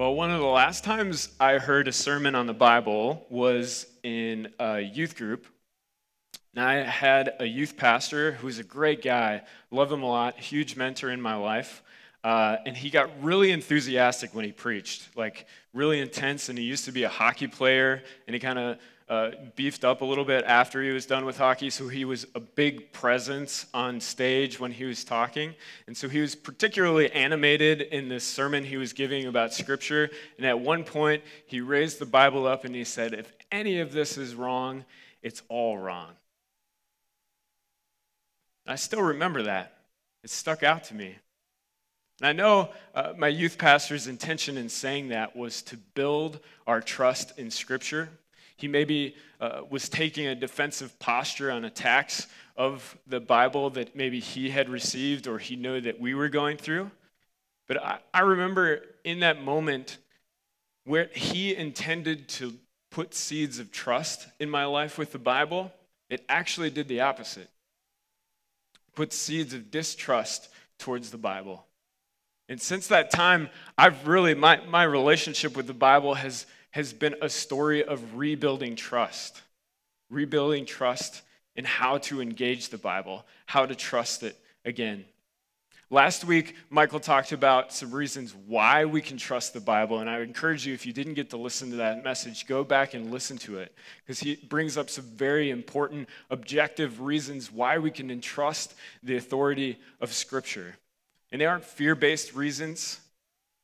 Well, one of the last times I heard a sermon on the Bible was in a youth group. And I had a youth pastor who's a great guy, love him a lot, huge mentor in my life. Uh, and he got really enthusiastic when he preached, like really intense. And he used to be a hockey player, and he kind of uh, beefed up a little bit after he was done with hockey, so he was a big presence on stage when he was talking. And so he was particularly animated in this sermon he was giving about Scripture. And at one point, he raised the Bible up and he said, If any of this is wrong, it's all wrong. I still remember that. It stuck out to me. And I know uh, my youth pastor's intention in saying that was to build our trust in Scripture he maybe uh, was taking a defensive posture on attacks of the Bible that maybe he had received or he knew that we were going through. But I, I remember in that moment where he intended to put seeds of trust in my life with the Bible, it actually did the opposite. Put seeds of distrust towards the Bible. And since that time, I've really, my, my relationship with the Bible has has been a story of rebuilding trust, rebuilding trust in how to engage the Bible, how to trust it again. Last week, Michael talked about some reasons why we can trust the Bible, and I encourage you, if you didn't get to listen to that message, go back and listen to it, because he brings up some very important, objective reasons why we can entrust the authority of Scripture. And they aren't fear based reasons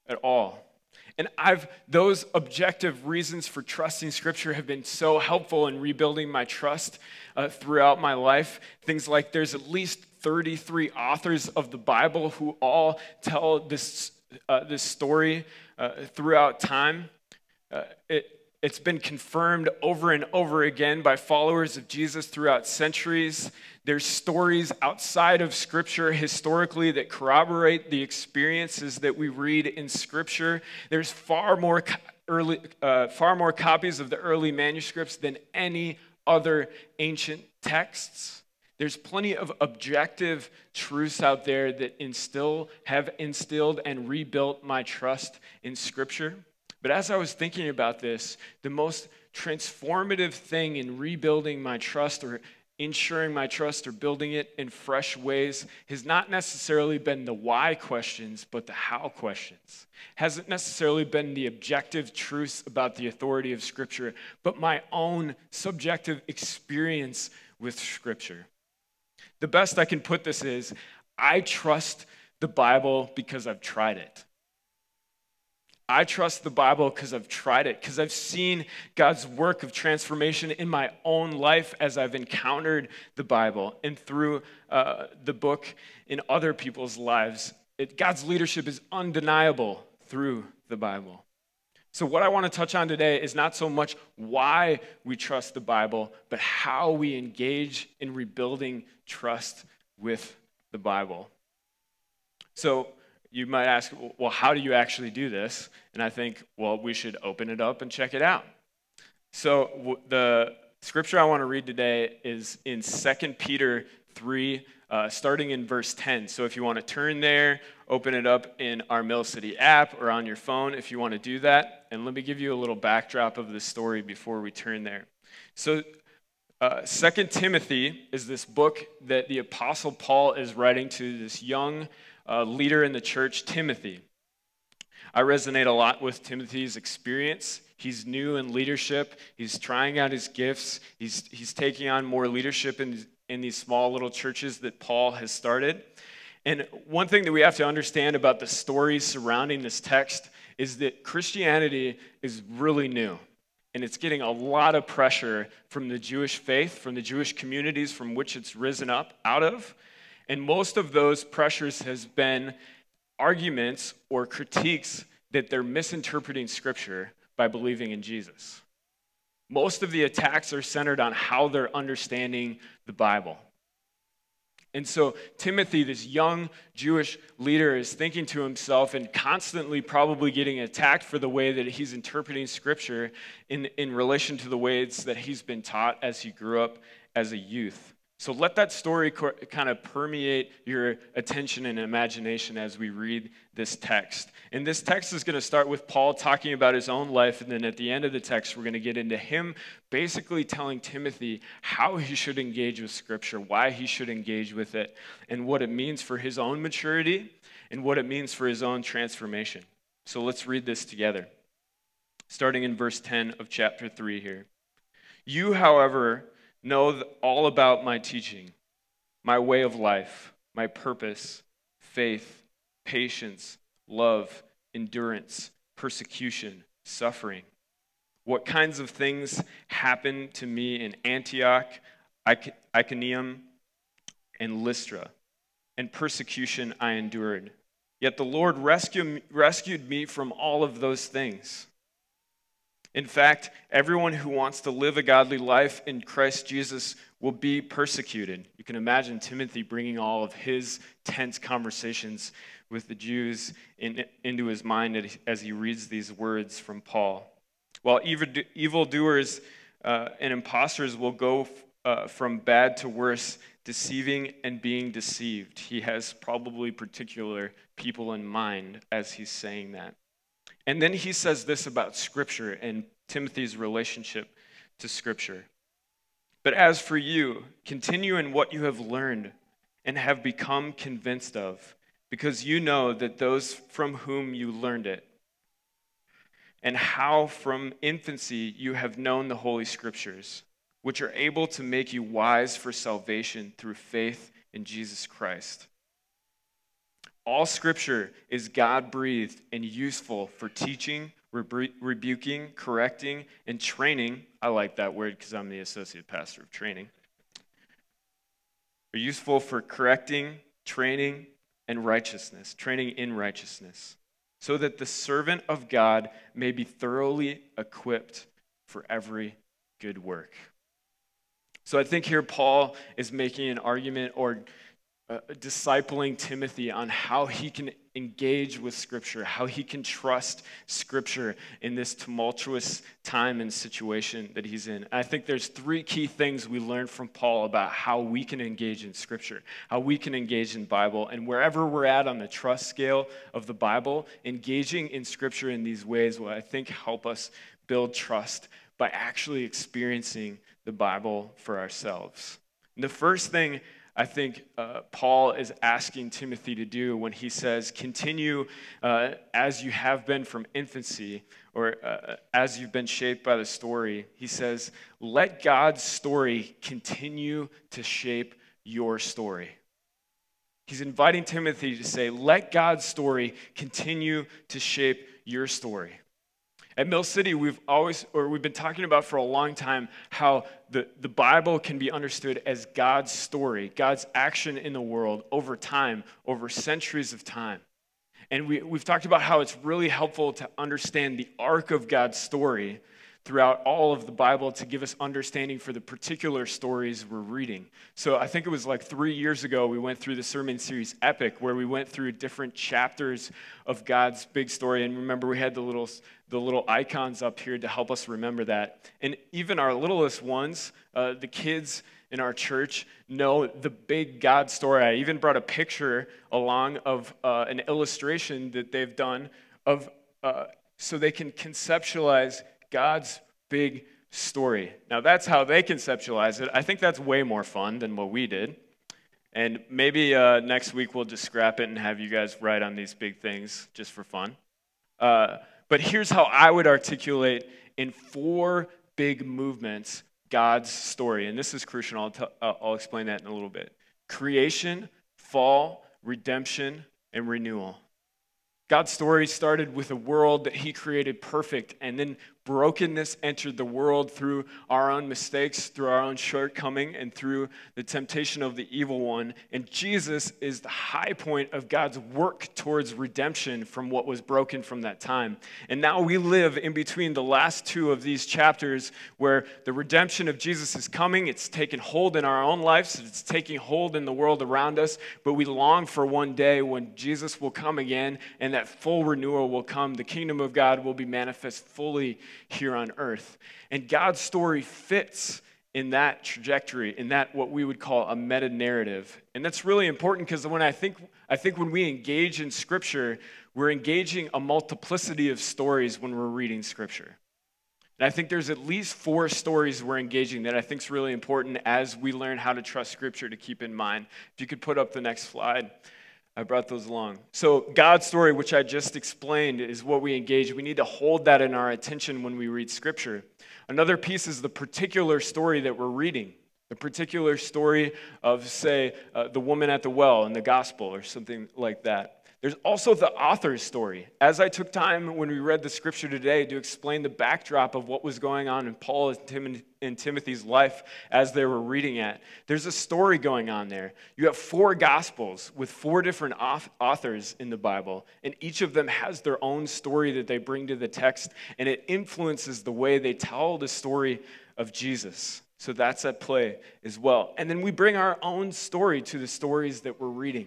at all. And I've those objective reasons for trusting Scripture have been so helpful in rebuilding my trust uh, throughout my life. Things like there's at least 33 authors of the Bible who all tell this uh, this story uh, throughout time. Uh, it, it's been confirmed over and over again by followers of Jesus throughout centuries. There's stories outside of Scripture historically that corroborate the experiences that we read in Scripture. There's far more early, uh, far more copies of the early manuscripts than any other ancient texts. There's plenty of objective truths out there that instill, have instilled and rebuilt my trust in Scripture. But as I was thinking about this, the most transformative thing in rebuilding my trust or ensuring my trust or building it in fresh ways has not necessarily been the why questions, but the how questions. Hasn't necessarily been the objective truths about the authority of Scripture, but my own subjective experience with Scripture. The best I can put this is I trust the Bible because I've tried it. I trust the Bible because I've tried it, because I've seen God's work of transformation in my own life as I've encountered the Bible and through uh, the book in other people's lives. It, God's leadership is undeniable through the Bible. So, what I want to touch on today is not so much why we trust the Bible, but how we engage in rebuilding trust with the Bible. So, you might ask, well, how do you actually do this? And I think, well, we should open it up and check it out. So the scripture I want to read today is in 2 Peter 3, uh, starting in verse 10. So if you want to turn there, open it up in our Mill City app or on your phone if you want to do that. And let me give you a little backdrop of the story before we turn there. So uh, Second Timothy is this book that the Apostle Paul is writing to this young uh, leader in the church, Timothy. I resonate a lot with Timothy's experience. He's new in leadership. He's trying out his gifts. He's, he's taking on more leadership in, in these small little churches that Paul has started. And one thing that we have to understand about the stories surrounding this text is that Christianity is really new. And it's getting a lot of pressure from the Jewish faith, from the Jewish communities from which it's risen up out of. And most of those pressures has been arguments or critiques that they're misinterpreting scripture by believing in Jesus. Most of the attacks are centered on how they're understanding the Bible. And so, Timothy, this young Jewish leader, is thinking to himself and constantly probably getting attacked for the way that he's interpreting Scripture in, in relation to the ways that he's been taught as he grew up as a youth So let that story kind of permeate your attention and imagination as we read this text. And this text is going to start with Paul talking about his own life. And then at the end of the text, we're going to get into him basically telling Timothy how he should engage with Scripture, why he should engage with it, and what it means for his own maturity and what it means for his own transformation. So let's read this together, starting in verse 10 of chapter 3 here. You, however, know all about my teaching, my way of life, my purpose, faith, patience, love, endurance, persecution, suffering. What kinds of things happened to me in Antioch, Iconium, and Lystra, and persecution I endured. Yet the Lord rescued me from all of those things. In fact, everyone who wants to live a godly life in Christ Jesus will be persecuted. You can imagine Timothy bringing all of his tense conversations with the Jews in, into his mind as he reads these words from Paul. While evildoers uh, and impostors will go uh, from bad to worse, deceiving and being deceived. He has probably particular people in mind as he's saying that. And then he says this about Scripture and Timothy's relationship to Scripture. But as for you, continue in what you have learned and have become convinced of, because you know that those from whom you learned it, and how from infancy you have known the Holy Scriptures, which are able to make you wise for salvation through faith in Jesus Christ. All scripture is God breathed and useful for teaching, rebu- rebuking, correcting, and training. I like that word because I'm the associate pastor of training. Are useful for correcting, training, and righteousness, training in righteousness, so that the servant of God may be thoroughly equipped for every good work. So I think here Paul is making an argument or uh, discipling Timothy on how he can engage with Scripture, how he can trust Scripture in this tumultuous time and situation that he's in. I think there's three key things we learn from Paul about how we can engage in Scripture, how we can engage in Bible, and wherever we're at on the trust scale of the Bible, engaging in Scripture in these ways will, I think, help us build trust by actually experiencing the Bible for ourselves. And the first thing I think uh, Paul is asking Timothy to do when he says, continue uh, as you have been from infancy, or uh, as you've been shaped by the story. He says, let God's story continue to shape your story. He's inviting Timothy to say, let God's story continue to shape your story. At Mill City, we've always, or we've been talking about for a long time, how the, the Bible can be understood as God's story, God's action in the world over time, over centuries of time. And we, we've talked about how it's really helpful to understand the arc of God's story throughout all of the Bible to give us understanding for the particular stories we're reading. So I think it was like three years ago we went through the sermon series Epic, where we went through different chapters of God's big story. And remember, we had the little the little icons up here to help us remember that. And even our littlest ones, uh, the kids in our church, know the big God story. I even brought a picture along of uh, an illustration that they've done of uh, so they can conceptualize God's big story. Now, that's how they conceptualize it. I think that's way more fun than what we did. And maybe uh, next week we'll just scrap it and have you guys write on these big things just for fun. Uh, but here's how I would articulate in four big movements God's story. And this is crucial. I'll, t- I'll explain that in a little bit creation, fall, redemption, and renewal. God's story started with a world that He created perfect, and then brokenness entered the world through our own mistakes, through our own shortcoming, and through the temptation of the evil one. And Jesus is the high point of God's work towards redemption from what was broken from that time. And now we live in between the last two of these chapters where the redemption of Jesus is coming. It's taken hold in our own lives, it's taking hold in the world around us. But we long for one day when Jesus will come again and that full renewal will come. The kingdom of God will be manifest fully here on earth. And God's story fits in that trajectory, in that what we would call a meta narrative. And that's really important because when I think, I think when we engage in Scripture, we're engaging a multiplicity of stories when we're reading Scripture. And I think there's at least four stories we're engaging that I think is really important as we learn how to trust Scripture to keep in mind. If you could put up the next slide. I brought those along. So, God's story, which I just explained, is what we engage. We need to hold that in our attention when we read Scripture. Another piece is the particular story that we're reading. The particular story of, say, uh, the woman at the well in the gospel or something like that. There's also the author's story. As I took time when we read the scripture today to explain the backdrop of what was going on in Paul and Timothy's life as they were reading it, there's a story going on there. You have four gospels with four different authors in the Bible, and each of them has their own story that they bring to the text, and it influences the way they tell the story of Jesus. So that's at play as well. And then we bring our own story to the stories that we're reading.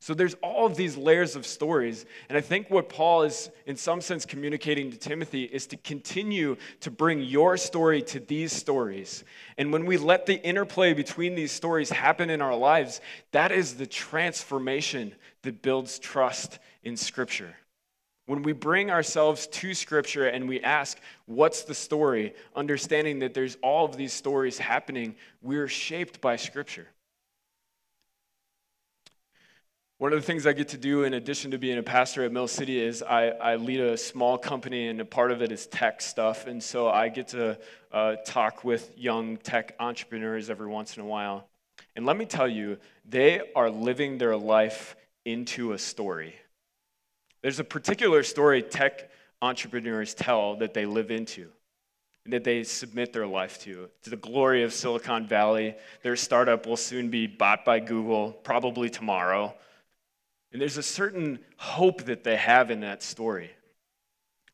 So there's all of these layers of stories. And I think what Paul is, in some sense, communicating to Timothy is to continue to bring your story to these stories. And when we let the interplay between these stories happen in our lives, that is the transformation that builds trust in Scripture. When we bring ourselves to Scripture and we ask, What's the story? understanding that there's all of these stories happening, we're shaped by Scripture. One of the things I get to do in addition to being a pastor at Mill City is I, I lead a small company, and a part of it is tech stuff. And so I get to uh, talk with young tech entrepreneurs every once in a while. And let me tell you, they are living their life into a story. There's a particular story tech entrepreneurs tell that they live into that they submit their life to. To the glory of Silicon Valley, their startup will soon be bought by Google, probably tomorrow. And there's a certain hope that they have in that story.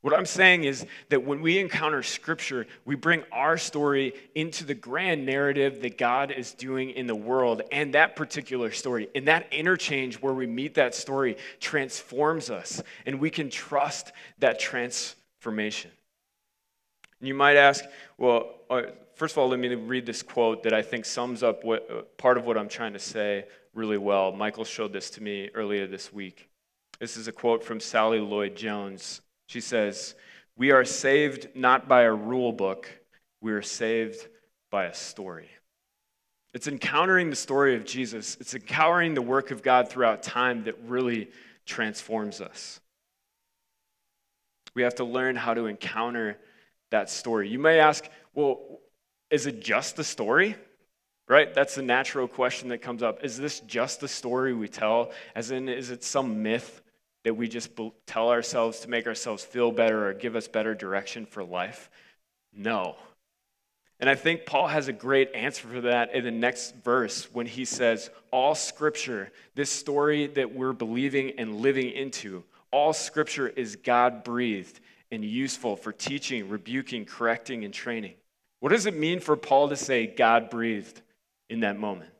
What I'm saying is that when we encounter Scripture, we bring our story into the grand narrative that God is doing in the world and that particular story. And that interchange where we meet that story transforms us, and we can trust that transformation. And you might ask, well, uh, first of all, let me read this quote that I think sums up what, uh, part of what I'm trying to say really well. Michael showed this to me earlier this week. This is a quote from Sally Lloyd Jones. She says, We are saved not by a rule book, we are saved by a story. It's encountering the story of Jesus, it's encountering the work of God throughout time that really transforms us. We have to learn how to encounter that story. You may ask, well, is it just a story? Right? That's the natural question that comes up. Is this just the story we tell? As in, is it some myth that we just tell ourselves to make ourselves feel better or give us better direction for life? No. And I think Paul has a great answer for that in the next verse when he says, All scripture, this story that we're believing and living into, all scripture is God breathed and useful for teaching, rebuking, correcting, and training. What does it mean for Paul to say God breathed? In that moment.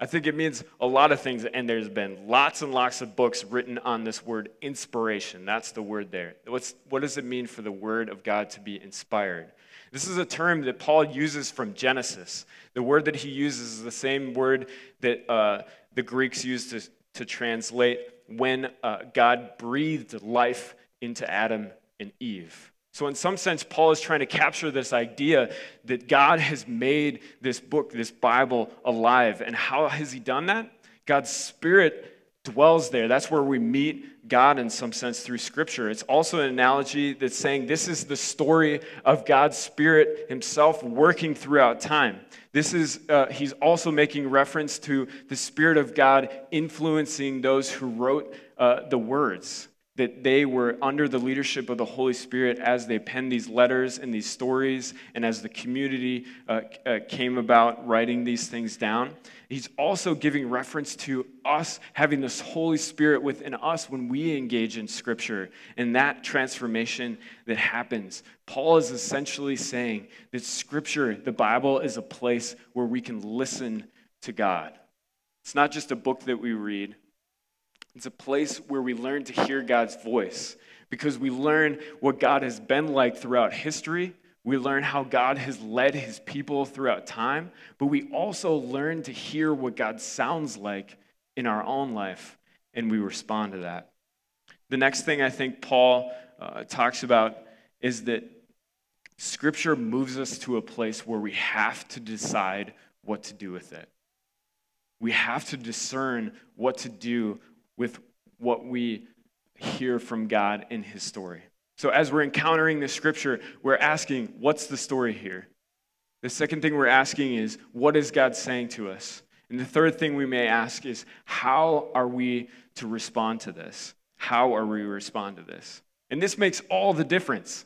I think it means a lot of things, and there's been lots and lots of books written on this word inspiration. That's the word there. What's, what does it mean for the word of God to be inspired? This is a term that Paul uses from Genesis. The word that he uses is the same word that uh, the Greeks used to, to translate when uh, God breathed life into Adam and Eve. So, in some sense, Paul is trying to capture this idea that God has made this book, this Bible, alive. And how has he done that? God's Spirit dwells there. That's where we meet God in some sense through Scripture. It's also an analogy that's saying this is the story of God's Spirit Himself working throughout time. This is, uh, he's also making reference to the Spirit of God influencing those who wrote uh, the words that they were under the leadership of the Holy Spirit as they penned these letters and these stories, and as the community uh, uh, came about writing these things down. He's also giving reference to us having this Holy Spirit within us when we engage in Scripture and that transformation that happens. Paul is essentially saying that Scripture, the Bible, is a place where we can listen to God. It's not just a book that we read, it's a place where we learn to hear God's voice because we learn what God has been like throughout history. We learn how God has led his people throughout time, but we also learn to hear what God sounds like in our own life, and we respond to that. The next thing I think Paul uh, talks about is that Scripture moves us to a place where we have to decide what to do with it. We have to discern what to do with what we hear from God in His story. So, as we're encountering the scripture, we're asking, what's the story here? The second thing we're asking is, what is God saying to us? And the third thing we may ask is, how are we to respond to this? How are we to respond to this? And this makes all the difference.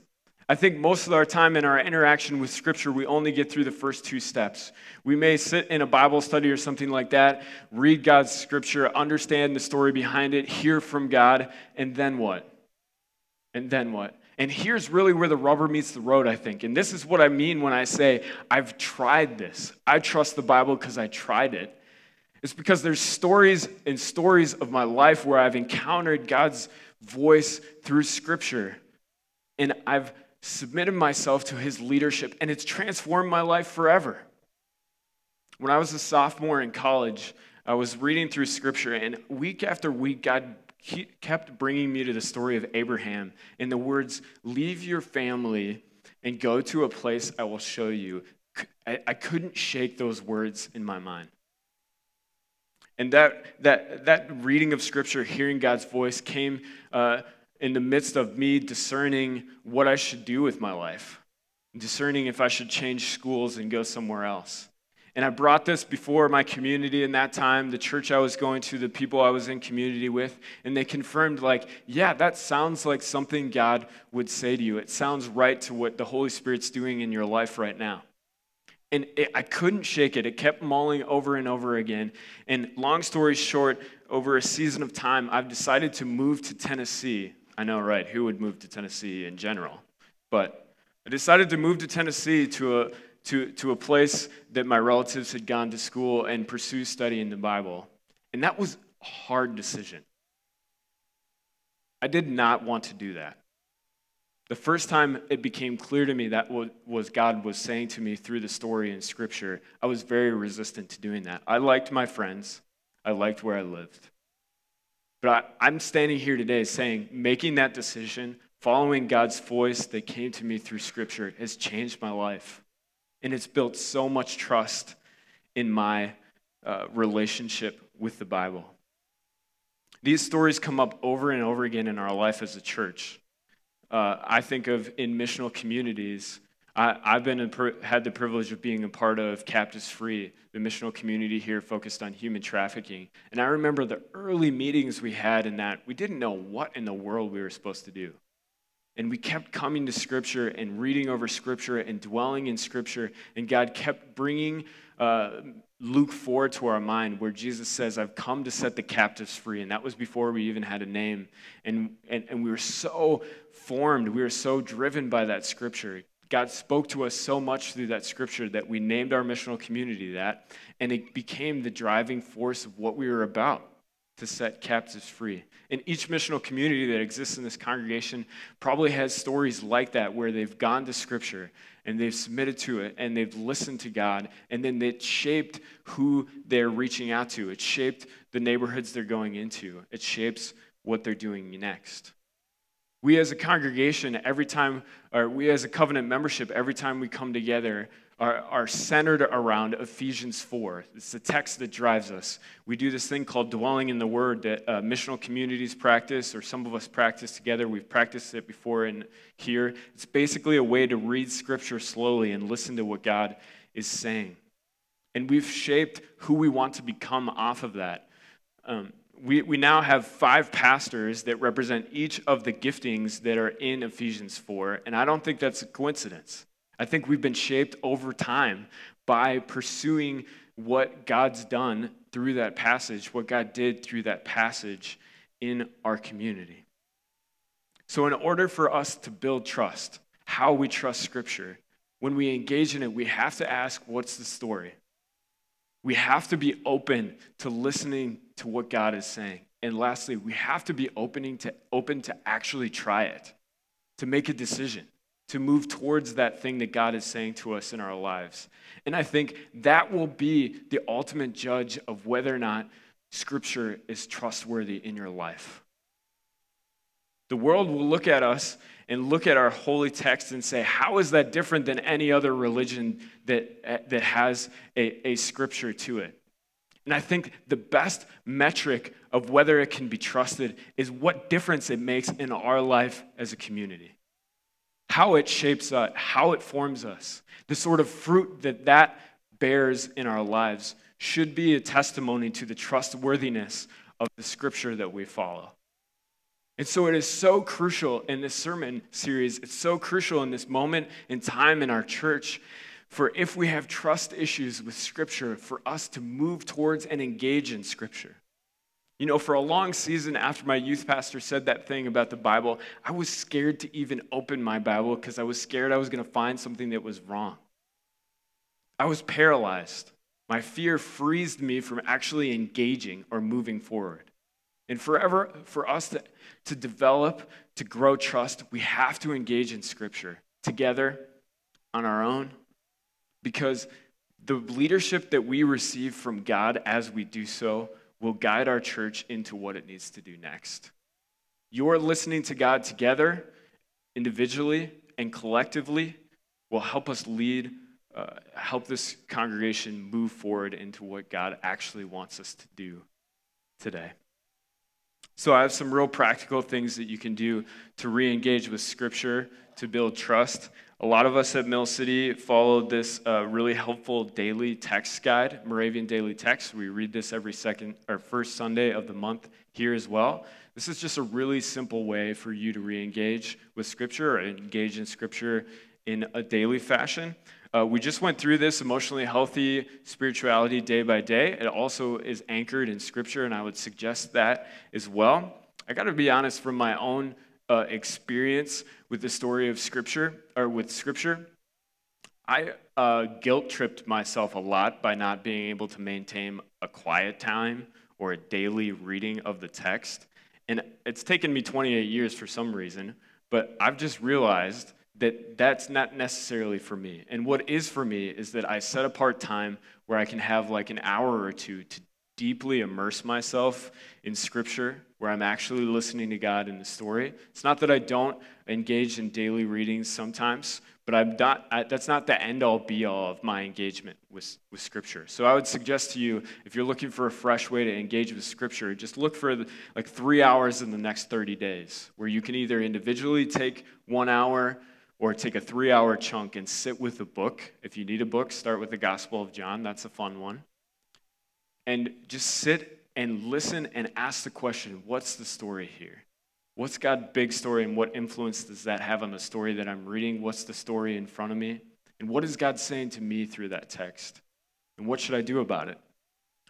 I think most of our time in our interaction with Scripture, we only get through the first two steps. We may sit in a Bible study or something like that, read God's Scripture, understand the story behind it, hear from God, and then what? And then what? And here's really where the rubber meets the road, I think. And this is what I mean when I say, I've tried this. I trust the Bible because I tried it. It's because there's stories and stories of my life where I've encountered God's voice through Scripture. And I've submitted myself to His leadership, and it's transformed my life forever. When I was a sophomore in college, I was reading through Scripture, and week after week, God kept bringing me to the story of Abraham in the words, Leave your family and go to a place I will show you. I, I couldn't shake those words in my mind. And that, that, that reading of Scripture, hearing God's voice, came uh, in the midst of me discerning what I should do with my life, discerning if I should change schools and go somewhere else. And I brought this before my community in that time, the church I was going to, the people I was in community with, and they confirmed, like, yeah, that sounds like something God would say to you. It sounds right to what the Holy Spirit's doing in your life right now. And it, I couldn't shake it. It kept mulling over and over again. And long story short, over a season of time, I've decided to move to Tennessee. I know, right? Who would move to Tennessee in general? But I decided to move to Tennessee to a to, to a place that my relatives had gone to school and pursue studying the Bible. And that was a hard decision. I did not want to do that. The first time it became clear to me that what was God was saying to me through the story in Scripture, I was very resistant to doing that. I liked my friends, I liked where I lived. But I, I'm standing here today saying, making that decision, following God's voice that came to me through Scripture, has changed my life. And it's built so much trust in my uh, relationship with the Bible. These stories come up over and over again in our life as a church. Uh, I think of in missional communities. I, have been had the privilege of being a part of Captives Free, the missional community here focused on human trafficking. And I remember the early meetings we had in that we didn't know what in the world we were supposed to do. And we kept coming to Scripture and reading over Scripture and dwelling in Scripture. And God kept bringing uh, Luke 4 to our mind, where Jesus says, I've come to set the captives free. And that was before we even had a name. And, and, and we were so formed, we were so driven by that Scripture. God spoke to us so much through that Scripture that we named our missional community that. And it became the driving force of what we were about to set captives free. And each missional community that exists in this congregation probably has stories like that where they've gone to Scripture and they've submitted to it and they've listened to God and then it shaped who they're reaching out to. It shaped the neighborhoods they're going into. It shapes what they're doing next. We as a congregation, every time, or we as a covenant membership, every time we come together, are, are centered around Ephesians 4. It's the text that drives us. We do this thing called dwelling in the Word that uh, missional communities practice, or some of us practice together. We've practiced it before in here. It's basically a way to read Scripture slowly and listen to what God is saying. And we've shaped who we want to become off of that. Um, we, we now have five pastors that represent each of the giftings that are in Ephesians 4, and I don't think that's a coincidence. I think we've been shaped over time by pursuing what God's done through that passage, what God did through that passage in our community. So, in order for us to build trust, how we trust Scripture, when we engage in it, we have to ask, what's the story? We have to be open to listening to what God is saying. And lastly, we have to be opening to, open to actually try it, to make a decision to move towards that thing that God is saying to us in our lives. And I think that will be the ultimate judge of whether or not Scripture is trustworthy in your life. The world will look at us and look at our holy text and say, How is that different than any other religion that, that has a, a scripture to it? And I think the best metric of whether it can be trusted is what difference it makes in our life as a community. How it shapes us, how it forms us. The sort of fruit that that bears in our lives should be a testimony to the trustworthiness of the scripture that we follow. And so it is so crucial in this sermon series, it's so crucial in this moment in time in our church for if we have trust issues with Scripture, for us to move towards and engage in Scripture. You know, for a long season after my youth pastor said that thing about the Bible, I was scared to even open my Bible because I was scared I was going to find something that was wrong. I was paralyzed. My fear freezed me from actually engaging or moving forward. And forever, for us to, to develop, to grow trust, we have to engage in Scripture together on our own because the leadership that we receive from God as we do so will guide our church into what it needs to do next. Your listening to God together, individually and collectively, will help us lead, uh, help this congregation move forward into what God actually wants us to do today. So, I have some real practical things that you can do to re engage with Scripture to build trust. A lot of us at Mill City followed this uh, really helpful daily text guide, Moravian Daily Text. We read this every second or first Sunday of the month here as well. This is just a really simple way for you to re engage with Scripture or engage in Scripture in a daily fashion. Uh, we just went through this emotionally healthy spirituality day by day. It also is anchored in Scripture, and I would suggest that as well. I got to be honest, from my own uh, experience with the story of Scripture, or with Scripture, I uh, guilt tripped myself a lot by not being able to maintain a quiet time or a daily reading of the text. And it's taken me 28 years for some reason, but I've just realized that that's not necessarily for me. And what is for me is that I set apart time where I can have like an hour or two to deeply immerse myself in Scripture, where I'm actually listening to God in the story. It's not that I don't engage in daily readings sometimes, but I'm not, I, that's not the end all be all of my engagement with, with Scripture. So I would suggest to you, if you're looking for a fresh way to engage with Scripture, just look for the, like three hours in the next 30 days, where you can either individually take one hour or take a three hour chunk and sit with a book. If you need a book, start with the Gospel of John, that's a fun one and just sit and listen and ask the question what's the story here? What's God's big story and what influence does that have on the story that I'm reading? What's the story in front of me? And what is God saying to me through that text? And what should I do about it?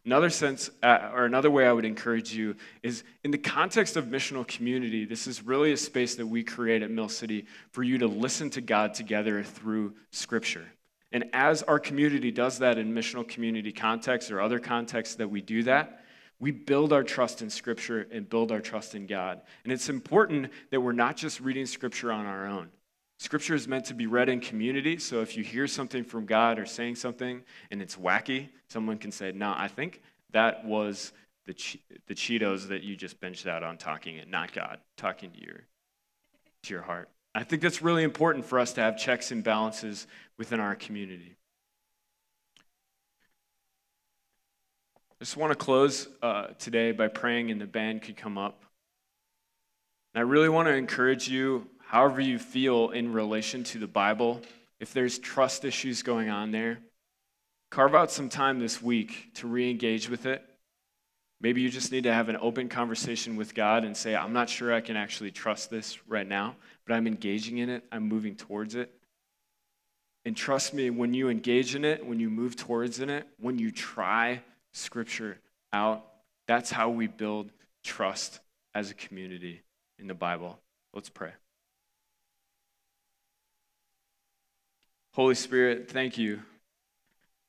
Another sense, uh, or another way I would encourage you is in the context of missional community, this is really a space that we create at Mill City for you to listen to God together through Scripture. And as our community does that in missional community context or other contexts that we do that, we build our trust in Scripture and build our trust in God. And it's important that we're not just reading Scripture on our own. Scripture is meant to be read in community, so if you hear something from God or saying something and it's wacky, someone can say, No, I think that was the, che- the Cheetos that you just benched out on talking and not God talking to your, to your heart. I think that's really important for us to have checks and balances within our community. I just want to close uh, today by praying, and the band could come up. And I really want to encourage you, however you feel in relation to the Bible, if there's trust issues going on there, carve out some time this week to re engage with it. Maybe you just need to have an open conversation with God and say, I'm not sure I can actually trust this right now but I'm engaging in it, I'm moving towards it. And trust me, when you engage in it, when you move towards in it, when you try scripture out, that's how we build trust as a community in the Bible. Let's pray. Holy Spirit, thank you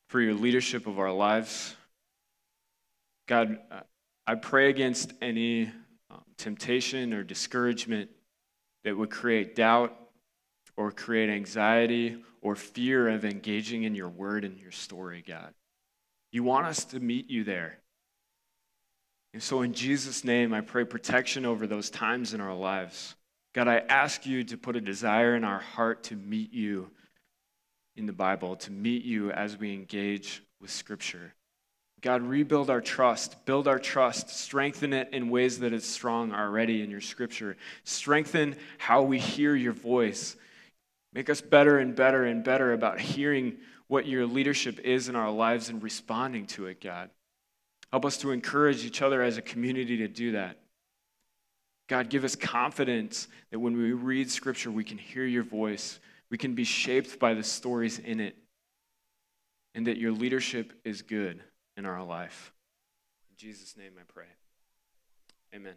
for your leadership of our lives. God, I pray against any um, temptation or discouragement that would create doubt or create anxiety or fear of engaging in your word and your story, God. You want us to meet you there. And so, in Jesus' name, I pray protection over those times in our lives. God, I ask you to put a desire in our heart to meet you in the Bible, to meet you as we engage with Scripture. God, rebuild our trust, build our trust, strengthen it in ways that it's strong already in your Scripture. Strengthen how we hear your voice. Make us better and better and better about hearing what your leadership is in our lives and responding to it, God. Help us to encourage each other as a community to do that. God, give us confidence that when we read Scripture, we can hear your voice. We can be shaped by the stories in it. And that your leadership is good in our life. In Jesus' name I pray. Amen.